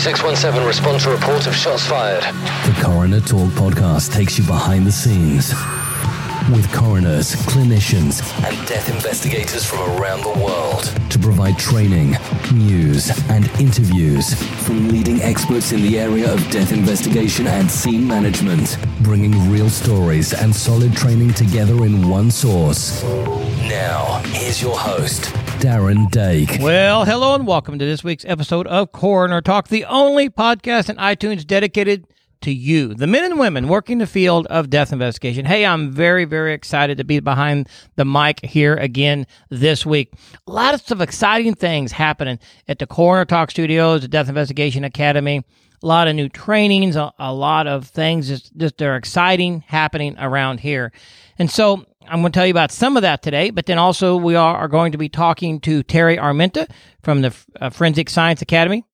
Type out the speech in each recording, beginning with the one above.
3617, respond to report of shots fired. The Coroner Talk podcast takes you behind the scenes with coroners, clinicians, and death investigators from around the world to provide training, news, and interviews from leading experts in the area of death investigation and scene management, bringing real stories and solid training together in one source. Now, here's your host, Darren Dake. Well, hello and welcome to this week's episode of Coroner Talk, the only podcast in iTunes dedicated to you, the men and women working the field of death investigation. Hey, I'm very, very excited to be behind the mic here again this week. Lots of exciting things happening at the Coroner Talk Studios, the Death Investigation Academy. A lot of new trainings, a, a lot of things just, just are exciting happening around here. And so I'm going to tell you about some of that today, but then also we are, are going to be talking to Terri Armenta from the uh, Forensic Science Academy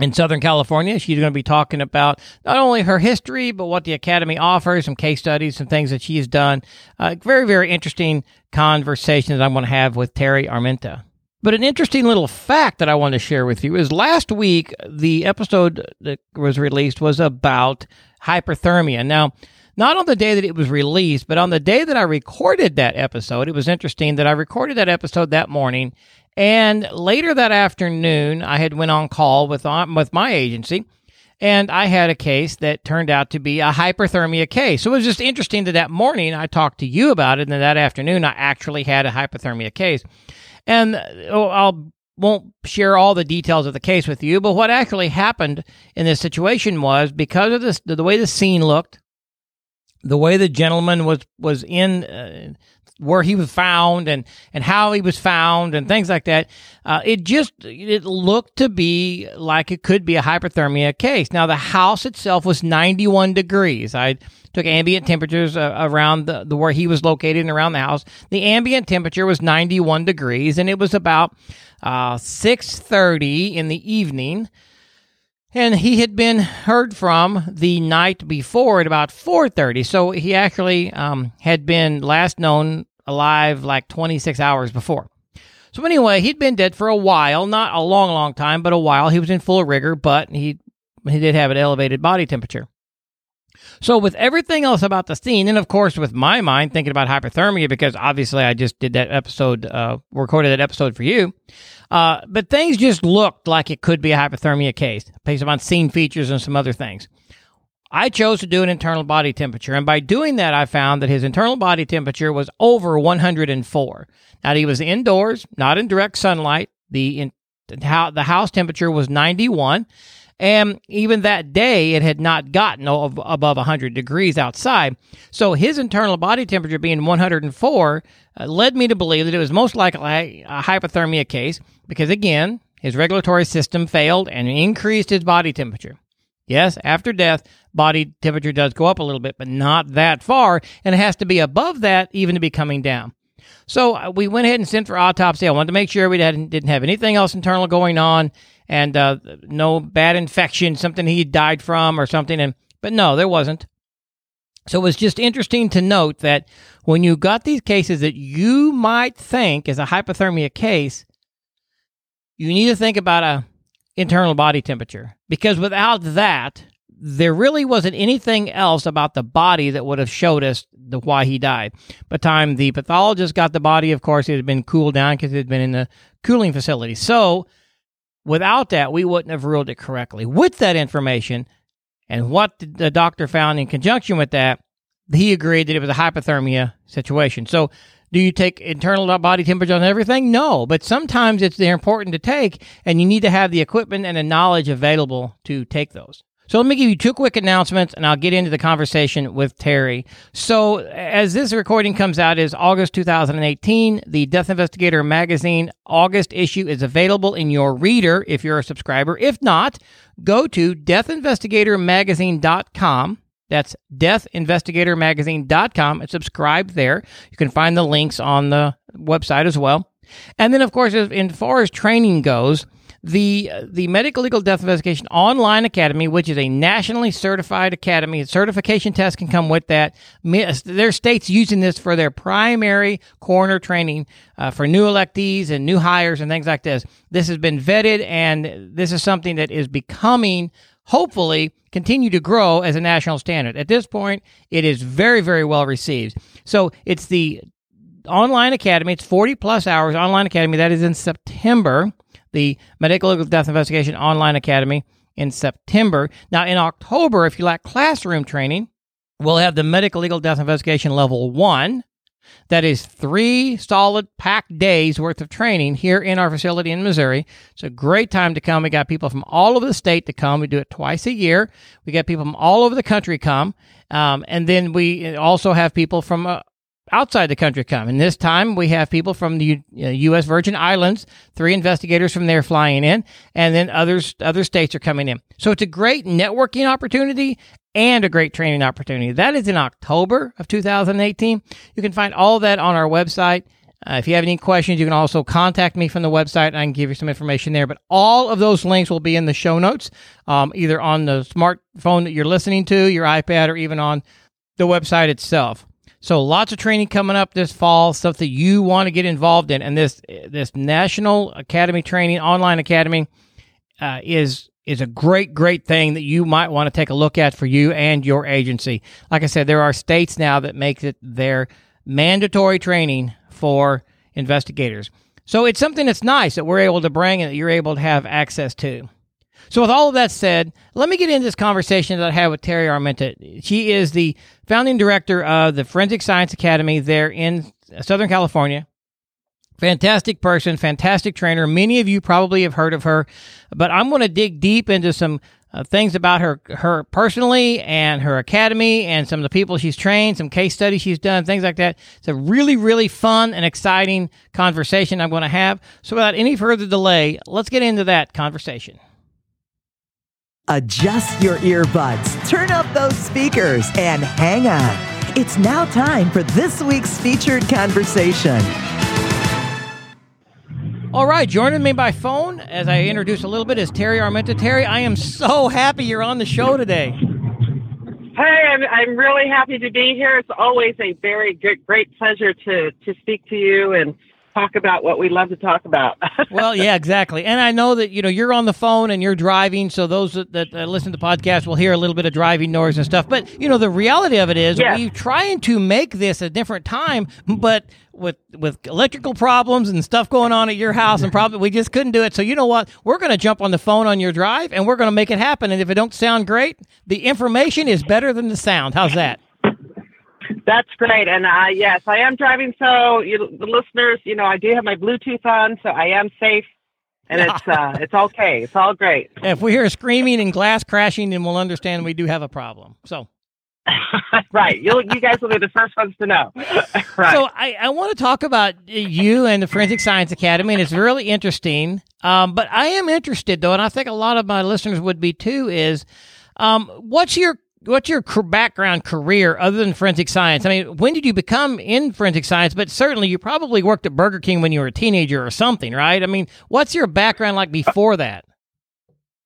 in Southern California. She's going to be talking about not only her history, but what the Academy offers, some case studies, some things that she has done. Uh, very, very interesting conversation that I'm going to have with Terri Armenta. But an interesting little fact that I want to share with you is last week, the episode that was released was about hyperthermia. Now, not on the day that it was released, but on the day that I recorded that episode, it was interesting that I recorded that episode that morning and later that afternoon, I had went on call with uh, with my agency, and I had a case that turned out to be a hyperthermia case. So it was just interesting that that morning I talked to you about it, and then that afternoon I actually had a hyperthermia case. And oh, I'll won't share all the details of the case with you, but what actually happened in this situation was because of this, the way the scene looked, the way the gentleman was was in uh, where he was found and and how he was found and things like that. Uh, it just it looked to be like it could be a hyperthermia case. Now the house itself was 91 degrees. I took ambient temperatures uh, around the, the where he was located and around the house. The ambient temperature was 91 degrees, and it was about uh, 6:30 in the evening and he had been heard from the night before at about 4.30 so he actually um, had been last known alive like 26 hours before. So anyway he'd been dead for a while not a long long time but a while. He was in full rigor but he he did have an elevated body temperature so with everything else about the scene, and of course with my mind thinking about hyperthermia, because obviously I just did that episode, uh, recorded that episode for you. Uh, but things just looked like it could be a hyperthermia case based on scene features and some other things. I chose to do an internal body temperature, and by doing that, I found that his internal body temperature was over 104. Now he was indoors, not in direct sunlight. The in, the house temperature was 91 and even that day, it had not gotten above 100 degrees outside. So his internal body temperature being 104 uh, led me to believe that it was most likely a hyperthermia case because, again, his regulatory system failed and increased his body temperature. Yes, after death, body temperature does go up a little bit, but not that far, and it has to be above that even to be coming down. So uh, we went ahead and sent for autopsy. I wanted to make sure we didn't have anything else internal going on and uh, no bad infection, something he died from or something. And but no, there wasn't. So it was just interesting to note that when you got these cases that you might think is a hyperthermia case, you need to think about a internal body temperature because without that, there really wasn't anything else about the body that would have showed us the why he died. By the time the pathologist got the body, of course, it had been cooled down because it had been in the cooling facility. So Without that, we wouldn't have ruled it correctly. With that information and what the doctor found in conjunction with that, he agreed that it was a hyperthermia situation. So, do you take internal body temperature on everything? No, but sometimes it's they're important to take, and you need to have the equipment and the knowledge available to take those. So let me give you two quick announcements and I'll get into the conversation with Terri. So as this recording comes out is August 2018, the Death Investigator magazine August issue is available in your reader if you're a subscriber. If not, go to deathinvestigatormagazine.com. That's deathinvestigatormagazine.com and subscribe there. You can find the links on the website as well. And then, of course, as far as training goes, the the Medical Legal Death Investigation Online Academy, which is a nationally certified academy, certification test can come with that. There are states using this for their primary coroner training uh, for new electees and new hires and things like this. This has been vetted, and this is something that is becoming hopefully continue to grow as a national standard. At this point, it is very, very well received. So it's the online academy. It's 40 plus hours online academy. That is in September. The Medical Legal Death Investigation Online Academy in September. Now, in October, if you like classroom training, we'll have the Medical Legal Death Investigation Level 1. That is three solid packed days worth of training here in our facility in Missouri. It's a great time to come. We got people from all over the state to come. We do it twice a year. We get people from all over the country come. Um, and then we also have people from uh, outside the country come. And this time we have people from the U- U.S. Uh, Virgin Islands, three investigators from there flying in, and then others other states are coming in. So it's a great networking opportunity and a great training opportunity. That is in October of 2018. You can find all that on our website. Uh, if you have any questions, you can also contact me from the website. and I can give you some information there. But all of those links will be in the show notes, um, either on the smartphone that you're listening to, your iPad, or even on the website itself. So lots of training coming up this fall, stuff that you want to get involved in, and this this National Academy Training Online Academy uh, is is a great great thing that you might want to take a look at for you and your agency. Like I said, there are states now that make it their mandatory training for investigators. So it's something that's nice that we're able to bring and that you're able to have access to. So, with all of that said, let me get into this conversation that I had with Terri Armenta. She is the founding director of the Forensic Science Academy there in Southern California. Fantastic person, fantastic trainer. Many of you probably have heard of her, but I'm going to dig deep into some uh, things about her her personally and her academy and some of the people she's trained, some case studies she's done, things like that. It's a really really fun and exciting conversation I'm going to have. So without any further delay, let's get into that conversation. Adjust your earbuds, turn up those speakers, and hang on. It's now time for this week's featured conversation. All right, joining me by phone as I introduce a little bit is Terri Armenta. Terri, I am so happy you're on the show today. Hey, I'm, I'm really happy to be here. It's always a very good, great pleasure to, to speak to you and talk about what we love to talk about. well, yeah, exactly. And I know that you know you're on the phone and you're driving, so those that, that uh, listen to the podcast will hear a little bit of driving noise and stuff. But you know, the reality of it is, yes. we're trying to make this a different time, but with with electrical problems and stuff going on at your house, and probably we just couldn't do it. So you know what? We're going to jump on the phone on your drive, and we're going to make it happen. And if it don't sound great, the information is better than the sound. How's that? That's great. And uh, yes, I am driving. So you, the listeners, you know, I do have my Bluetooth on, so I am safe. And it's uh, it's okay. It's all great. If we hear screaming and glass crashing, then we'll understand we do have a problem. So right. You'll, you guys will be the first ones to know. right. So I, I want to talk about you and the Forensic Science Academy, and it's really interesting. Um, but I am interested, though, and I think a lot of my listeners would be too, is um, what's your what's your background career other than forensic science? I mean, when did you become in forensic science? But certainly, you probably worked at Burger King when you were a teenager or something, right? I mean, what's your background like before that?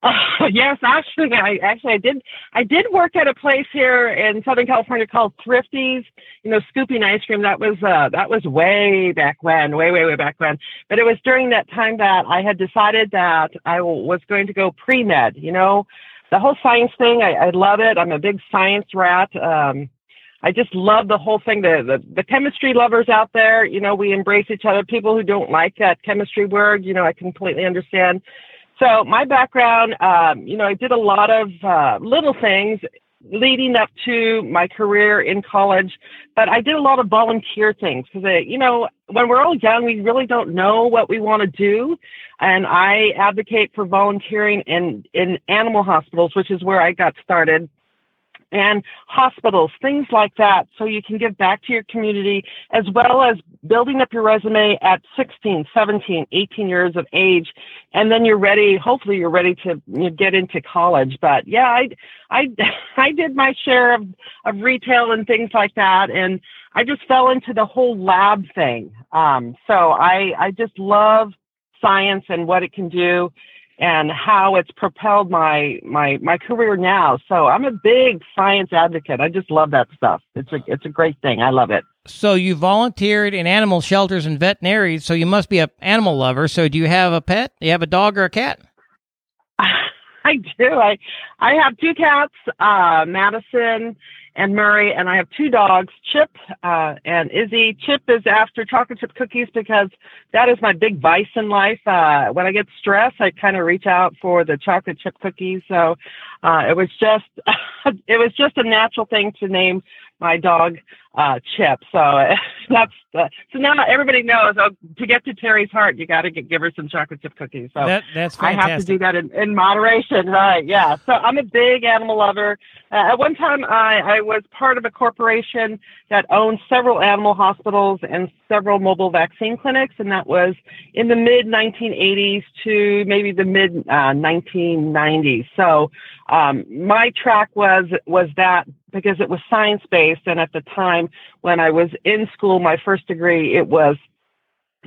Uh, yes, actually, I actually I did I did work at a place here in Southern California called Thrifties. You know, scooping ice cream. That was uh, that was way back when, way way way back when. But it was during that time that I had decided that I was going to go pre med. You know, the whole science thing, I, I love it. I'm a big science rat. Um, I just love the whole thing. The, the the chemistry lovers out there, you know, we embrace each other. People who don't like that chemistry word, you know, I completely understand. So my background, um, you know, I did a lot of uh, little things leading up to my career in college, but I did a lot of volunteer things because, uh, you know, when we're all young, we really don't know what we want to do. And I advocate for volunteering in, in animal hospitals, which is where I got started and hospitals, things like that, so you can give back to your community as well as building up your resume at 16, 17, 18 years of age. And then you're ready, hopefully you're ready to you know, get into college. But yeah, I, I, I did my share of, of retail and things like that. And I just fell into the whole lab thing. Um, so I, I just love science and what it can do. And how it's propelled my my my career now. So I'm a big science advocate. I just love that stuff. It's a it's a great thing. I love it. So you volunteered in animal shelters and veterinaries, so you must be an animal lover. So do you have a pet? Do you have a dog or a cat? I do. I I have two cats, uh, Madison and Murray, and I have two dogs, Chip uh, and Izzy. Chip is after chocolate chip cookies because that is my big vice in life. Uh, when I get stressed, I kind of reach out for the chocolate chip cookies. So uh, it was just it was just a natural thing to name my dog uh, Chip. So that's uh, so now everybody knows. Oh, to get to Terri's heart, you got to give her some chocolate chip cookies. So that, that's fantastic. I have to do that in, in moderation, right? Yeah. So I'm a big animal lover. Uh, at one time, I, I was part of a corporation that owned several animal hospitals and several mobile vaccine clinics, and that was in the mid 1980s to maybe the mid 1990s. Uh, so um, my track was was that because it was science based, and at the time when I was in school, my first degree, it was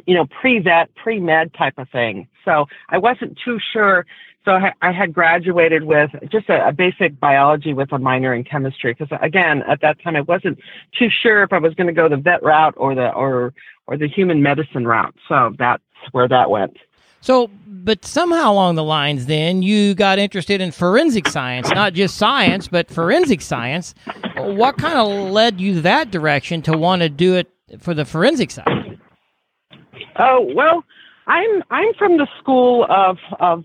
you know pre vet, pre med type of thing. So I wasn't too sure. So I, had graduated with just a, a basic biology with a minor in chemistry because again at that time I wasn't too sure if I was going to go the vet route or the or or the human medicine route. So that's where that went. So, but somehow along the lines, then you got interested in forensic science, not just science, but forensic science. What kind of led you that direction to want to do it for the forensic side? Oh well, I'm I'm from the school of of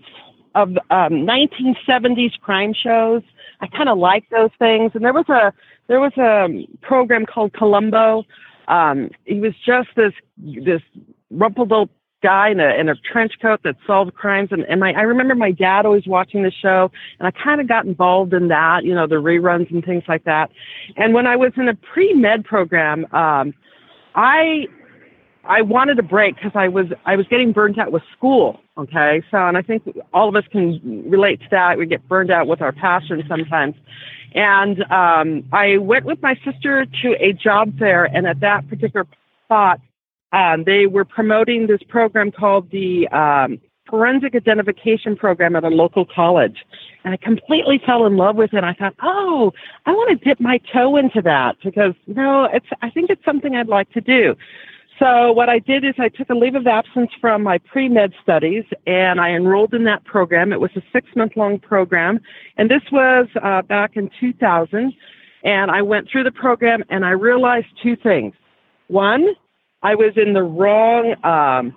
of um, 1970s crime shows. I kind of like those things, and there was a there was a program called Columbo. Um, he was just this this rumpled guy in a in a trench coat that solved crimes and, and my I remember my dad always watching the show and I kind of got involved in that, you know, the reruns and things like that. And when I was in a pre-med program, um I I wanted a break because I was I was getting burnt out with school. Okay, so and I think all of us can relate to that. We get burned out with our passion sometimes. And um, I went with my sister to a job fair, and at that particular spot, um, they were promoting this program called the um, Forensic Identification Program at a local college. And I completely fell in love with it. I thought, oh, I want to dip my toe into that because, you know, it's, I think it's something I'd like to do. So what I did is I took a leave of absence from my pre-med studies and I enrolled in that program. It was a six month long program. And this was uh, back in 2000. And I went through the program and I realized two things. One, I was in the wrong, um,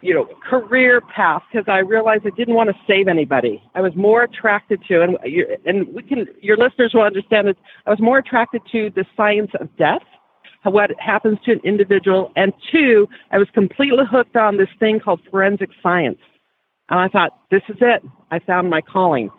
you know, career path because I realized I didn't want to save anybody. I was more attracted to, and and we can, your listeners will understand this. I was more attracted to the science of death, what happens to an individual, and two, I was completely hooked on this thing called forensic science. And I thought, this is it. I found my calling.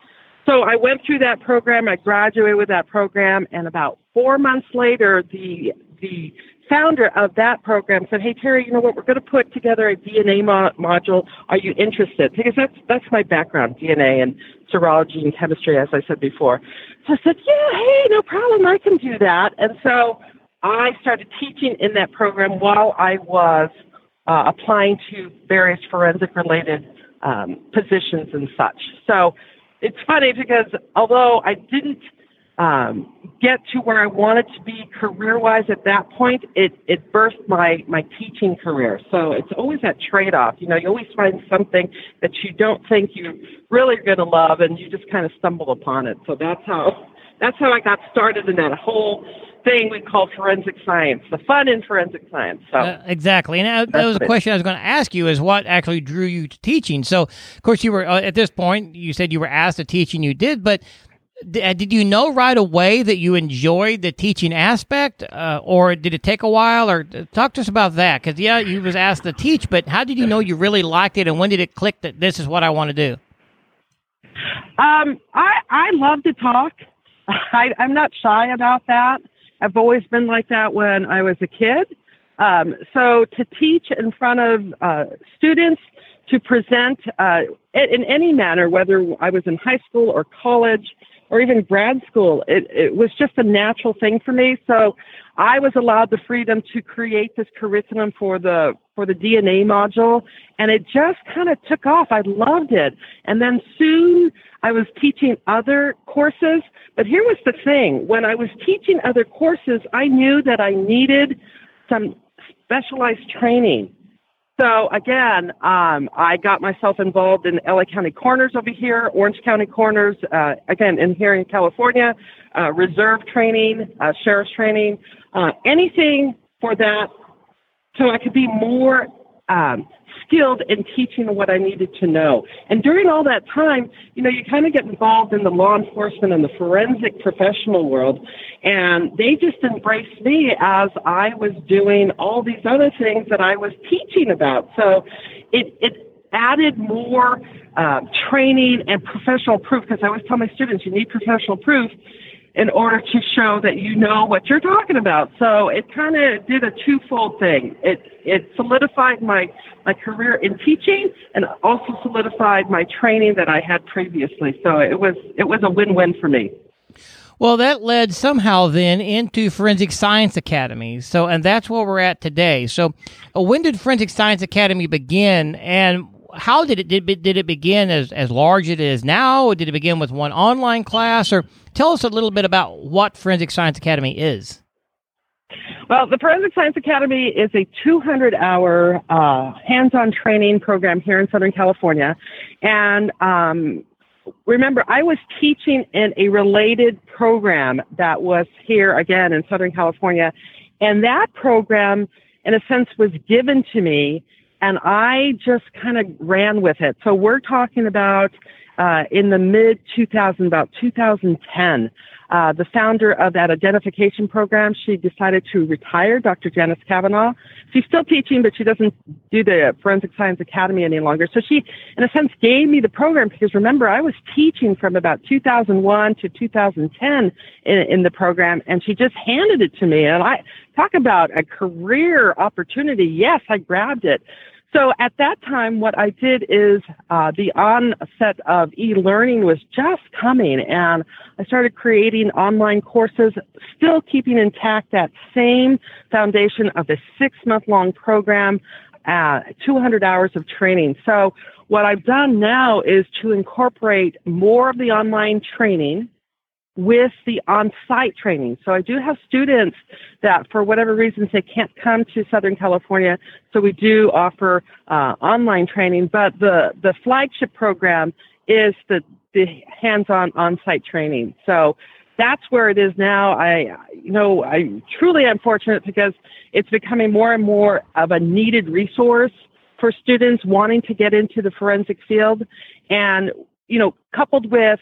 So I went through that program. I graduated with that program, and about four months later, the the founder of that program said, "Hey Terri, you know what? We're going to put together a DNA mo- module. Are you interested?" Because that's that's my background, DNA and serology and chemistry, as I said before. So I said, "Yeah, hey, no problem. I can do that." And so I started teaching in that program while I was uh, applying to various forensic related um, positions and such. So it's funny because although I didn't um, get to where I wanted to be career wise at that point, it, it birthed my, my teaching career. So it's always that trade off. You know, you always find something that you don't think you really are going to love and you just kind of stumble upon it. So that's how, that's how I got started in that whole thing we call forensic science, the fun in forensic science. So uh, exactly, and that, that was a question I was going to ask you: is what actually drew you to teaching? So, of course, you were uh, at this point. You said you were asked to teach, and you did, but uh, did you know right away that you enjoyed the teaching aspect, uh, or did it take a while? Or uh, talk to us about that, because yeah, you was asked to teach, but how did you know you really liked it, and when did it click that this is what I want to do? Um, I I love to talk. I, I'm not shy about that. I've always been like that when I was a kid. Um, so to teach in front of uh, students, to present uh, in any manner, whether I was in high school or college, or even grad school. It, it was just a natural thing for me. So I was allowed the freedom to create this curriculum for the for the DNA module, and it just kind of took off. I loved it. And then soon I was teaching other courses. But here was the thing when I was teaching other courses, I knew that I needed some specialized training. So again, um, I got myself involved in LA County Coroners over here, Orange County Coroners, uh, again in here in California, uh, reserve training, uh, sheriff's training, uh, anything for that, so I could be more um, skilled in teaching what I needed to know. And during all that time, you know, you kind of get involved in the law enforcement and the forensic professional world, and they just embraced me as I was doing all these other things that I was teaching about. So it, it added more uh, training and professional proof because I always tell my students, you need professional proof in order to show that you know what you're talking about. So it kind of did a twofold thing. It it solidified my my career in teaching and also solidified my training that I had previously. So it was it was a win-win for me. Well, that led somehow then into Forensic Science Academy. So, and that's where we're at today. So, uh, when did Forensic Science Academy begin, and how did it did, did it begin as as large as it is now? Or did it begin with one online class? Or tell us a little bit about what Forensic Science Academy is. Well, the Forensic Science Academy is a 200 hour uh, hands on training program here in Southern California. And um, remember, I was teaching in a related program that was here again in Southern California. And that program, in a sense, was given to me and I just kind of ran with it. So we're talking about uh, in the mid 2000, about 2010. Uh, the founder of that identification program, she decided to retire, Dr. Janice Kavanaugh. She's still teaching, but she doesn't do the Forensic Science Academy any longer. So she, in a sense, gave me the program because remember, I was teaching from about 2001 to 2010 in, in the program, and she just handed it to me. And I talk about a career opportunity. Yes, I grabbed it. So at that time, what I did is uh, the onset of e-learning was just coming, and I started creating online courses, still keeping intact that same foundation of a six-month-long program, uh, 200 hours of training. So what I've done now is to incorporate more of the online training with the on-site training. So I do have students that, for whatever reasons, they can't come to Southern California. So we do offer uh, online training, but the the flagship program is the the hands-on on-site training. So that's where it is now. I, you know, I truly am fortunate because it's becoming more and more of a needed resource for students wanting to get into the forensic field, and you know, coupled with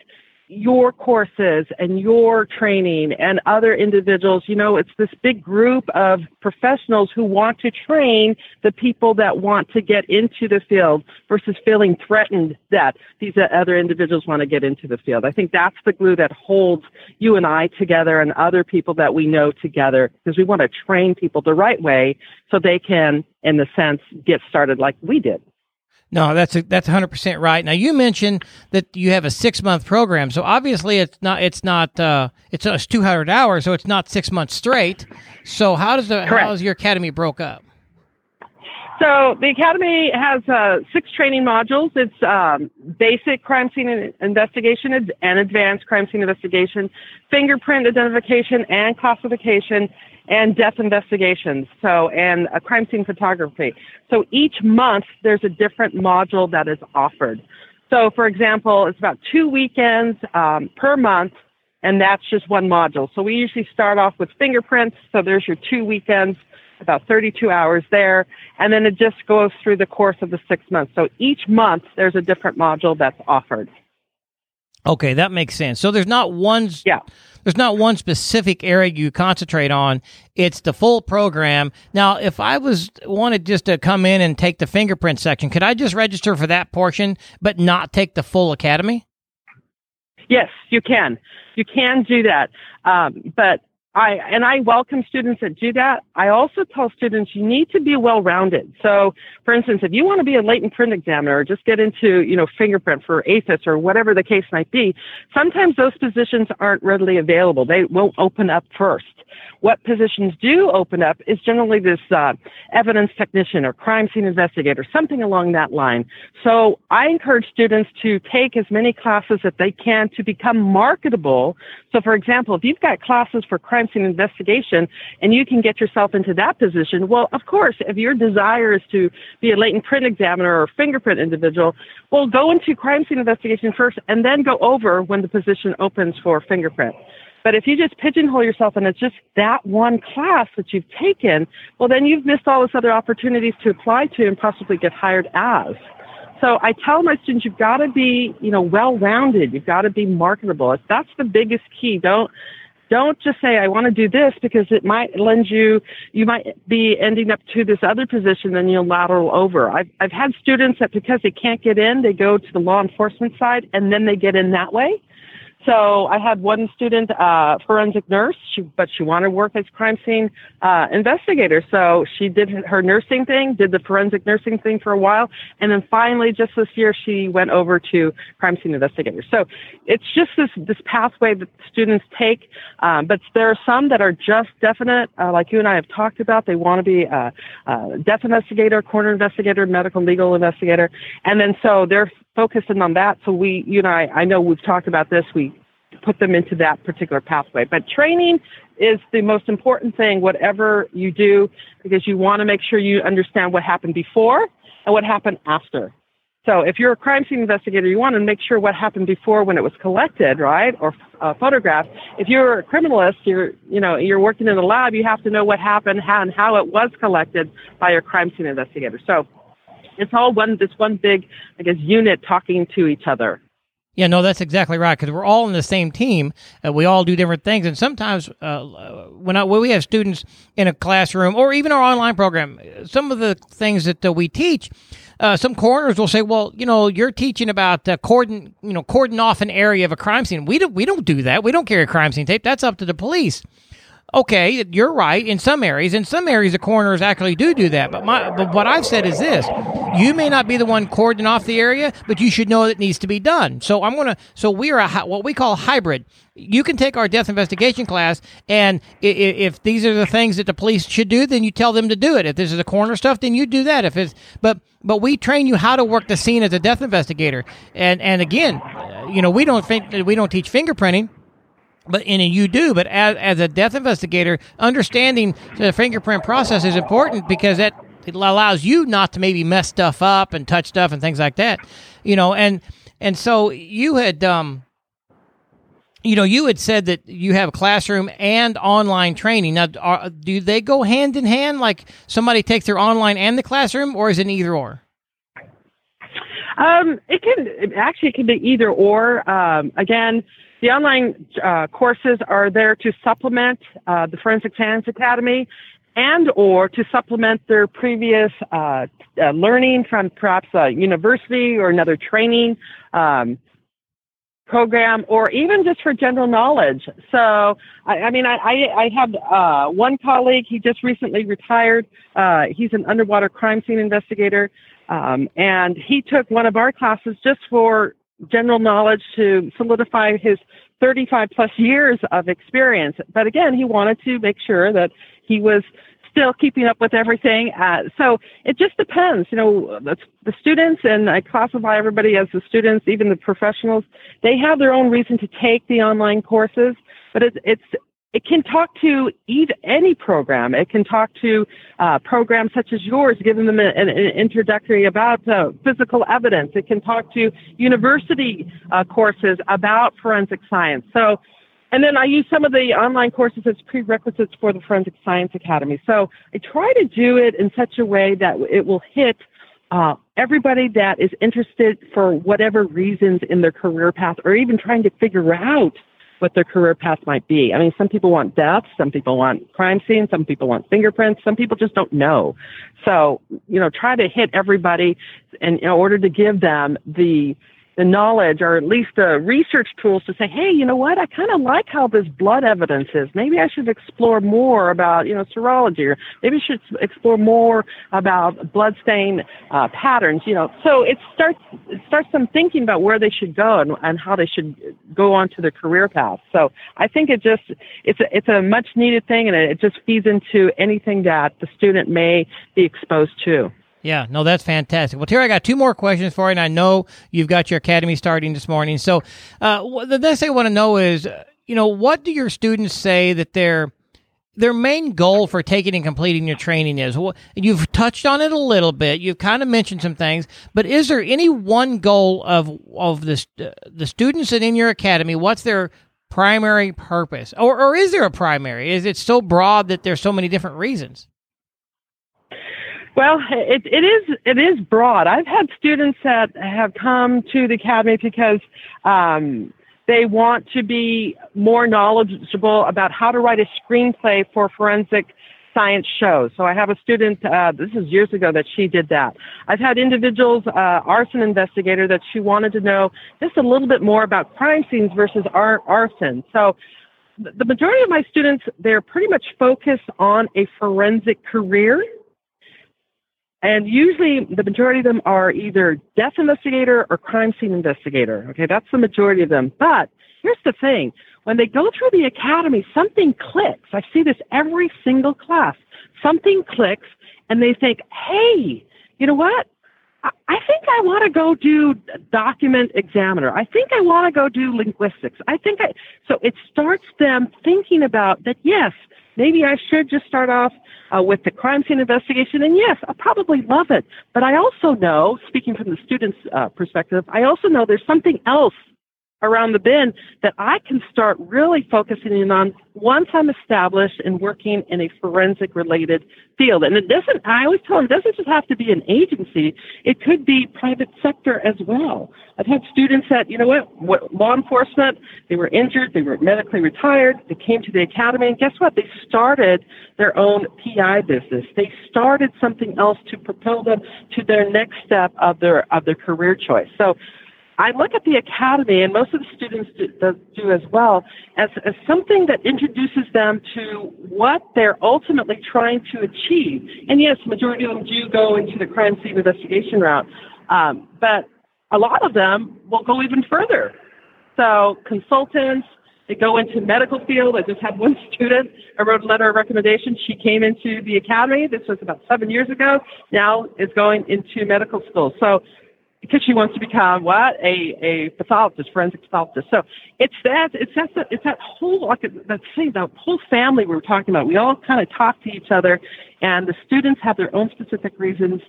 your courses and your training and other individuals. You know, it's this big group of professionals who want to train the people that want to get into the field versus feeling threatened that these other individuals want to get into the field. I think that's the glue that holds you and I together and other people that we know together because we want to train people the right way so they can, in the sense, get started like we did. No, that's a, that's 100% right. Now you mentioned that you have a 6-month program. So obviously it's not it's not uh, it's, it's 200 hours so it's not 6 months straight. So how does the Correct. how is your academy broke up? So the academy has uh, six training modules. It's um, basic crime scene investigation and advanced crime scene investigation, fingerprint identification and classification, and death investigations. So and a crime scene photography. So each month there's a different module that is offered. So for example, it's about two weekends um, per month and that's just one module. So we usually start off with fingerprints. So there's your two weekends about 32 hours there, and then it just goes through the course of the six months. So each month there's a different module that's offered. Okay, that makes sense. So there's not one Yeah. there's not one specific area you concentrate on. It's the full program. Now, if I was wanted just to come in and take the fingerprint section, could I just register for that portion but not take the full academy? Yes, you can. You can do that. Um, but I and I welcome students that do that. I also tell students you need to be well rounded. So, for instance, if you want to be a latent print examiner or just get into, you know, fingerprint for AFIS or whatever the case might be, sometimes those positions aren't readily available. They won't open up first. What positions do open up is generally this uh, evidence technician or crime scene investigator, something along that line. So I encourage students to take as many classes that they can to become marketable. So, for example, if you've got classes for crime scene investigation and you can get yourself into that position, well, of course, if your desire is to be a latent print examiner or fingerprint individual, well, go into crime scene investigation first and then go over when the position opens for fingerprint. But if you just pigeonhole yourself and it's just that one class that you've taken, well, then you've missed all those other opportunities to apply to and possibly get hired as. So I tell my students, you've got to be, you know, well-rounded. You've got to be marketable. That's the biggest key. Don't, don't just say, I want to do this because it might lend you, you might be ending up to this other position, then you'll lateral over. I've, I've had students that because they can't get in, they go to the law enforcement side and then they get in that way. So I had one student, uh, forensic nurse, she, but she wanted to work as crime scene uh, investigator. So she did her nursing thing, did the forensic nursing thing for a while, and then finally, just this year, she went over to crime scene investigator. So it's just this this pathway that students take. Um, but there are some that are just definite, uh, like you and I have talked about. They want to be a, a death investigator, coroner investigator, medical legal investigator, and then so they're focusing on that. So we, you know, I, I know we've talked about this. We put them into that particular pathway. But training is the most important thing, whatever you do, because you want to make sure you understand what happened before and what happened after. So if you're a crime scene investigator, you want to make sure what happened before when it was collected, right, or uh, photographed. If you're a criminalist, you're, you know, you're working in a lab, you have to know what happened, how, and how it was collected by your crime scene investigator. So it's all one this one big I guess unit talking to each other. Yeah, no, that's exactly right because we're all in the same team. Uh, we all do different things, and sometimes uh, when, I, when we have students in a classroom or even our online program, some of the things that uh, we teach, uh, some coroners will say, "Well, you know, you're teaching about uh, cordon, you know, cordon off an area of a crime scene. We don't, we don't do that. We don't carry crime scene tape. That's up to the police." Okay, you're right. In some areas, in some areas, the coroners actually do do that. But my, but what I've said is this: you may not be the one cordoning off the area, but you should know that it needs to be done. So I'm gonna. So we are a what we call hybrid. You can take our death investigation class, and if, these are the things that the police should do, then you tell them to do it. If this is the coroner stuff, then you do that. If it's but but we train you how to work the scene as a death investigator. And and again, you know, we don't think we don't teach fingerprinting but and you do but as, as a death investigator understanding the fingerprint process is important because that it allows you not to maybe mess stuff up and touch stuff and things like that you know and and so you had um you know you had said that you have classroom and online training. Now are, do they go hand in hand? Like somebody takes their online and the classroom or is it either or? Um, it can actually it can be either or. Um, again, the online uh, courses are there to supplement uh, the Forensic Science Academy and or to supplement their previous uh, uh, learning from perhaps a university or another training um, program or even just for general knowledge. So, I, I mean, I, I, I have uh, one colleague, he just recently retired. Uh, he's an underwater crime scene investigator. Um, and he took one of our classes just for general knowledge to solidify his 35 plus years of experience. But again, he wanted to make sure that he was still keeping up with everything. Uh, so it just depends. You know, the, the, students, and I classify everybody as the students, even the professionals, they have their own reason to take the online courses, but it, it's it can talk to either, any program. It can talk to uh, programs such as yours, giving them an, an introductory about uh, physical evidence. It can talk to university uh, courses about forensic science. So, and then I use some of the online courses as prerequisites for the Forensic Science Academy. So I try to do it in such a way that it will hit uh, everybody that is interested for whatever reasons in their career path or even trying to figure out what their career path might be. I mean, some people want death, some people want crime scene, some people want fingerprints, some people just don't know. So, you know, try to hit everybody in, in order to give them the the knowledge or at least the research tools to say, hey, you know what? I kind of like how this blood evidence is. Maybe I should explore more about, you know, serology or maybe I should explore more about blood stain uh, patterns, you know. So it starts, it starts them thinking about where they should go and, and how they should go on to their career path. So I think it just, it's a, it's a much needed thing and it just feeds into anything that the student may be exposed to. Yeah, no, that's fantastic. Well, Terri, I got two more questions for you, and I know you've got your academy starting this morning. So, uh, the next thing I want to know is, you know, what do your students say that their their main goal for taking and completing your training is? Well, you've touched on it a little bit. You've kind of mentioned some things, but is there any one goal of of the the students that in your academy? What's their primary purpose, or or is there a primary? Is it so broad that there's so many different reasons? Well, it, it is it is broad. I've had students that have come to the academy because um, they want to be more knowledgeable about how to write a screenplay for forensic science shows. So I have a student. Uh, this is years ago that she did that. I've had individuals, uh, arson investigator, that she wanted to know just a little bit more about crime scenes versus ar- arson. So the majority of my students, they're pretty much focused on a forensic career and usually the majority of them are either death investigator or crime scene investigator. Okay, that's the majority of them. But here's the thing. When they go through the academy, something clicks. I see this every single class. Something clicks and they think, hey, you know what? I think I want to go do document examiner. I think I want to go do linguistics. I think I, so it starts them thinking about that, yes, maybe I should just start off uh, with the crime scene investigation. And yes, I probably love it. But I also know, speaking from the student's uh, perspective, I also know there's something else around the bend that I can start really focusing in on once I'm established and working in a forensic related field. And it doesn't, I always tell them, it doesn't just have to be an agency. It could be private sector as well. I've had students that, you know what, what law enforcement, they were injured, they were medically retired, they came to the academy, and guess what? They started their own PI business. They started something else to propel them to their next step of their, of their career choice. So I look at the academy, and most of the students do, do as well, as, as something that introduces them to what they're ultimately trying to achieve. And yes, majority of them do go into the crime scene investigation route, um, but a lot of them will go even further. So consultants, they go into medical field. I just had one student. I wrote a letter of recommendation. She came into the academy. This was about seven years ago. Now is going into medical school. So because she wants to become what a a pathologist, forensic pathologist. So it's that it's that it's that whole like that say the whole family we were talking about. We all kind of talk to each other, and the students have their own specific reasons.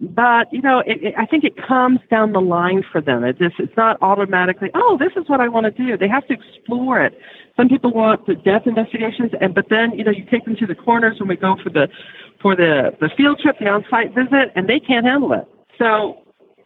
But you know, it, it, I think it comes down the line for them. It just it's not automatically. Oh, this is what I want to do. They have to explore it. Some people want the death investigations, and but then you know you take them to the coroners when we go for the for the the field trip, the on-site visit, and they can't handle it. So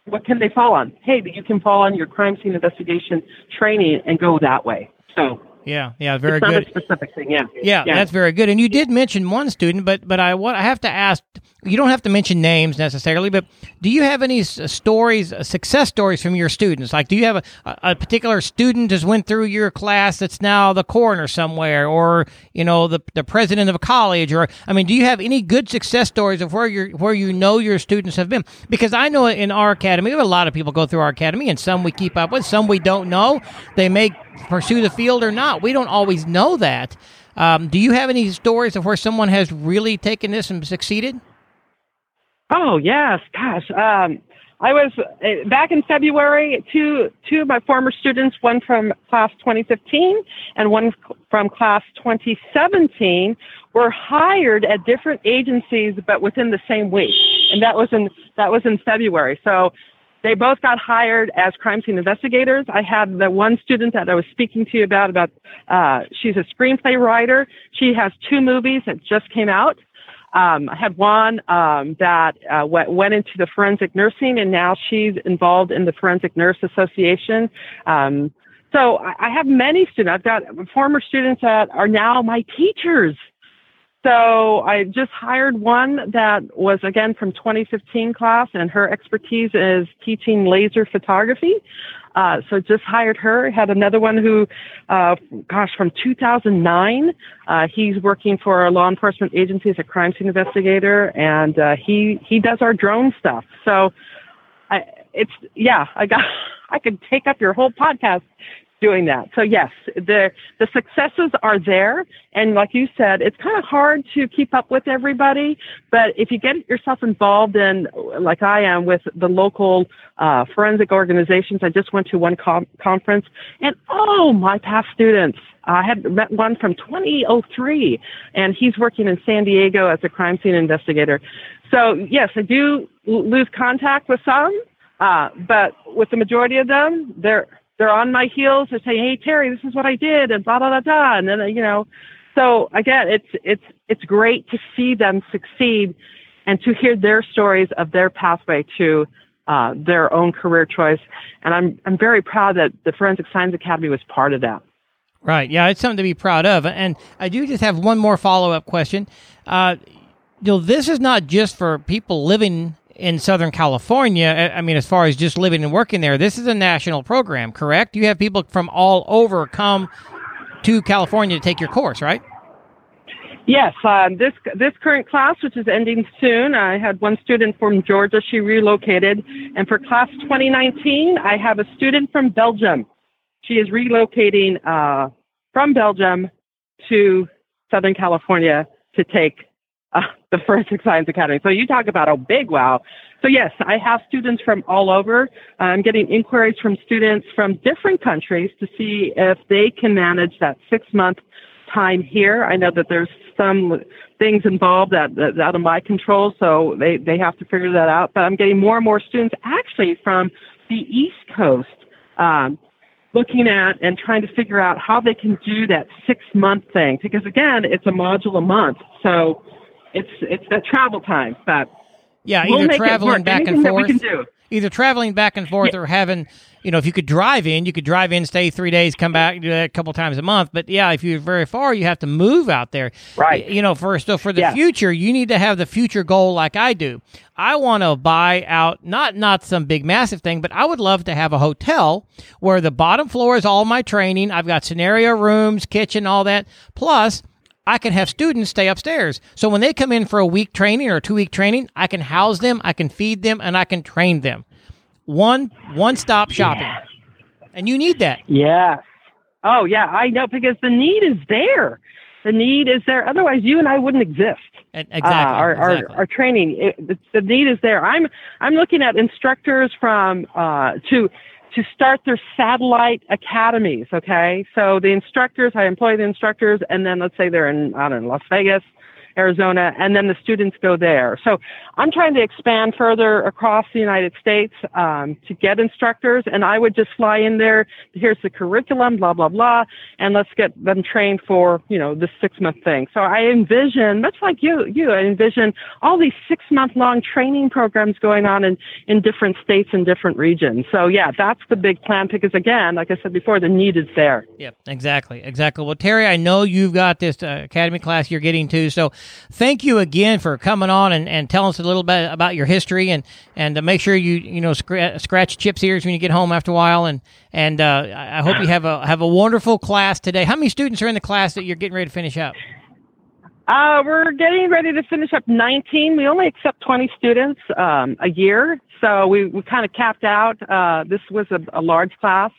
what can they fall on? Hey, you can fall on your crime scene investigation training and go that way. So yeah, yeah, very it's good. Specific thing, yeah. yeah. yeah. that's very good. And you did mention one student, but but I what I have to ask. You don't have to mention names necessarily, but do you have any stories, uh, success stories from your students? Like, do you have a, a particular student just went through your class that's now the coroner somewhere, or you know the the president of a college, or I mean, do you have any good success stories of where you where you know your students have been? Because I know in our academy, we have a lot of people go through our academy, and some we keep up with, some we don't know. They may pursue the field or not. We don't always know that. Um, do you have any stories of where someone has really taken this and succeeded? Oh yes, gosh. Um, I was uh, back in February. Two two of my former students, one from class 2015 and one from class 2017, were hired at different agencies, but within the same week, and that was in that was in February. So they both got hired as crime scene investigators. I had the one student that I was speaking to you about, about, uh, she's a screenplay writer. She has two movies that just came out. Um, I had one um, that uh, went, went into the forensic nursing, and now she's involved in the Forensic Nurse Association. Um, so I, I have many students. I've got former students that are now my teachers. So I just hired one that was again from 2015 class, and her expertise is teaching laser photography. Uh, so just hired her. Had another one who, uh, gosh, from 2009, uh, he's working for a law enforcement agency as a crime scene investigator, and uh, he he does our drone stuff. So, I, it's yeah, I got I could take up your whole podcast doing that. So yes, the the successes are there, and like you said, it's kind of hard to keep up with everybody. But if you get yourself involved in, like I am, with the local uh, forensic organizations, I just went to one com- conference, and oh, my past students. I had met one from 2003, and he's working in San Diego as a crime scene investigator. So yes, I do lose contact with some, uh, but with the majority of them, they're they're on my heels. They're saying, "Hey Terri, this is what I did," and blah blah blah blah. And then you know, so again, it's it's it's great to see them succeed and to hear their stories of their pathway to uh, their own career choice. And I'm I'm very proud that the Forensic Science Academy was part of that. Right. Yeah, it's something to be proud of. And I do just have one more follow up question. Uh, you know, this is not just for people living in Southern California. I mean, as far as just living and working there, this is a national program, correct? You have people from all over come to California to take your course, right? Yes, um, this this current class, which is ending soon, I had one student from Georgia. She relocated, and for class 2019, I have a student from Belgium. She is relocating uh, from Belgium to Southern California to take the Forensic Science Academy. So you talk about a big wow. So yes, I have students from all over. I'm getting inquiries from students from different countries to see if they can manage that six month time here. I know that there's some things involved that that's out of my control, so they they have to figure that out. But I'm getting more and more students actually from the East Coast. Um, looking at and trying to figure out how they can do that six month thing because again it's a module a month so it's it's that travel time. But yeah, we'll either traveling back and forth, either traveling back and forth, Yeah. or having you know, if you could drive in, you could drive in, stay three days, come back, do that a couple times a month. But yeah, if you're very far, you have to move out there. Right. You know, for so for the Yeah. future, you need to have the future goal like I do. I want to buy out not not some big massive thing, but I would love to have a hotel where the bottom floor is all my training. I've got scenario rooms, kitchen, all that. Plus, I can have students stay upstairs. So when they come in for a week training or two week training, I can house them, I can feed them, and I can train them. One one stop shopping. And you need that. Yeah. Oh yeah, I know because the need is there. The need is there. Otherwise, you and I wouldn't exist. And- Uh, Exactly. our, exactly. our our training, it, the, the need is there. I'm I'm looking at instructors from uh, to to start their satellite academies. Okay, so the instructors, I employ the instructors, and then let's say they're in I don't know Las Vegas, Arizona, and then the students go there. So I'm trying to expand further across the United States um, to get instructors, and I would just fly in there. Here's the curriculum, blah blah blah, and let's get them trained for you know this six month thing. So I envision, much like you, you, I envision all these six month long training programs going on in in different states and different regions. So yeah, that's the big plan because again, like I said before, the need is there. Yep, exactly, exactly. Well, Terri, I know you've got this uh, academy class you're getting to, so thank you again for coming on and, and telling us a little bit about your history and and to make sure you you know scratch, scratch Chip's ears when you get home after a while and and uh, I I hope you have a have a wonderful class today. How many students are in the class that you're getting ready to finish up? Uh, we're getting ready to finish up 19. We only accept 20 students um, a year, so we, we kind of capped out. Uh, this was a, a large class.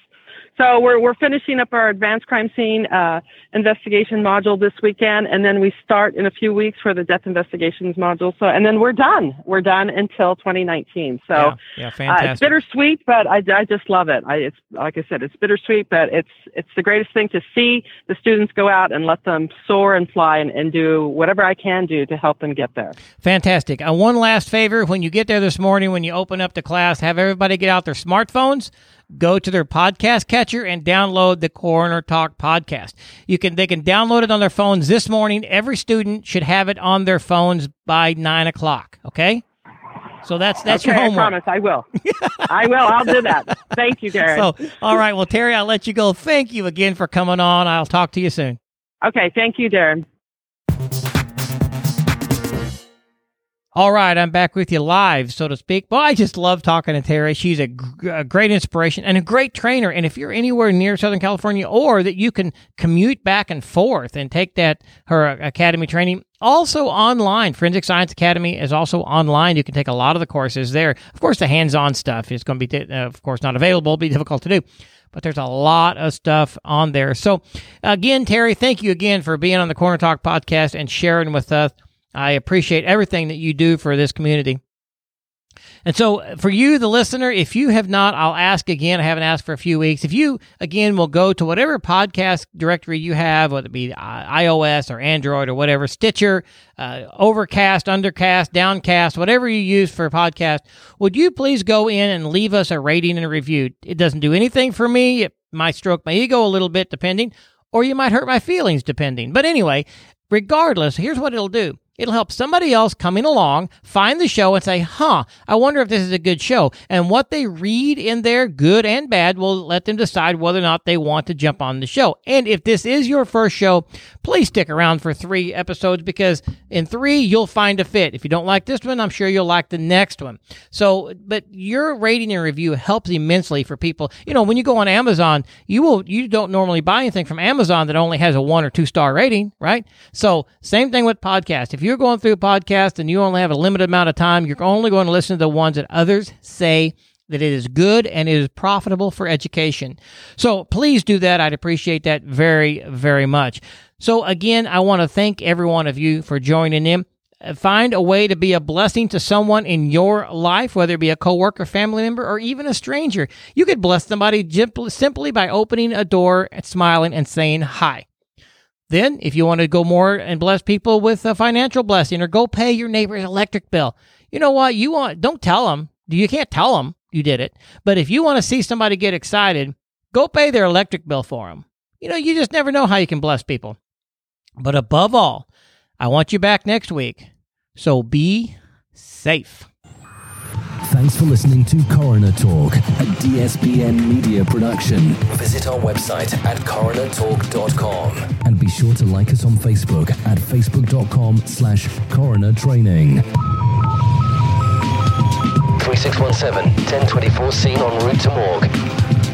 So we're, we're finishing up our advanced crime scene uh, investigation module this weekend, and then we start in a few weeks for the death investigations module. So, and then we're done. We're done until 2019. So, yeah, yeah, uh, it's fantastic. bittersweet, but I, I just love it. I, it's like I said, it's bittersweet, but it's it's the greatest thing to see the students go out and let them soar and fly and, and do whatever I can do to help them get there. Fantastic. Uh, one last favor: when you get there this morning, when you open up the class, have everybody get out their smartphones, go to their podcast catcher, and download the Coroner Talk podcast. You can they can download it on their phones this morning. Every student should have it on their phones by nine o'clock. Okay. So that's that's okay, your I homework. promise I will. I will. I'll do that. Thank you, Darren. So, all right. Well, Terri, I'll let you go. Thank you again for coming on. I'll talk to you soon. okay, thank you, Darren. All right, I'm back with you live, so to speak. Well, I just love talking to Terri. She's a, g- a great inspiration and a great trainer. And if you're anywhere near Southern California or that you can commute back and forth and take that her academy training, also online. Forensic Science Academy is also online. You can take a lot of the courses there. Of course, the hands-on stuff is going to be, uh, of course, not available. Be difficult to do but there's a lot of stuff on there. So, again, Terri, thank you again for being on the Coroner Talk podcast and sharing with us I appreciate everything that you do for this community. And so, for you, the listener, if you have not, I'll ask again. I haven't asked for a few weeks. If you, again, will go to whatever podcast directory you have, whether it be iOS or Android or whatever, Stitcher, uh, Overcast, Undercast, Downcast, whatever you use for a podcast, would you please go in and leave us a rating and a review? It doesn't do anything for me. It might stroke my ego a little bit, depending, or you might hurt my feelings, depending. But anyway, regardless, here's what it'll do It'll help somebody else coming along find the show and say, huh, I wonder if this is a good show. And what they read in there, good and bad, will let them decide whether or not they want to jump on the show. And if this is your first show, please stick around for three episodes because in three, you'll find a fit. If you don't like this one, I'm sure you'll like the next one. So, but your rating and review helps immensely for people. You know, when you go on Amazon, you will, you don't normally buy anything from Amazon that only has a one or two star rating, right? So, same thing with podcast. If you you're going through a podcast and you only have a limited amount of time, you're only going to listen to the ones that others say that it is good and it is profitable for education. So please do that. I'd appreciate that very, very much. So again, I want to thank every one of you for joining in. Uh, find a way to be a blessing to someone in your life, whether it be a coworker, family member, or even a stranger. You could bless somebody simply by opening a door, and smiling, and saying hi. Then, if you want to go more and bless people with a financial blessing or go pay your neighbor's electric bill, you know what? You want, don't tell them. You can't tell them you did it. But if you want to see somebody get excited, go pay their electric bill for them. You know, you just never know how you can bless people. But above all, I want you back next week. So be safe. Thanks for listening to Coroner Talk, a DSPN media production. Visit our website at coronertalk.com. And be sure to like us on Facebook at facebook.com slash coroner training. 3617 1024 scene en route to morgue.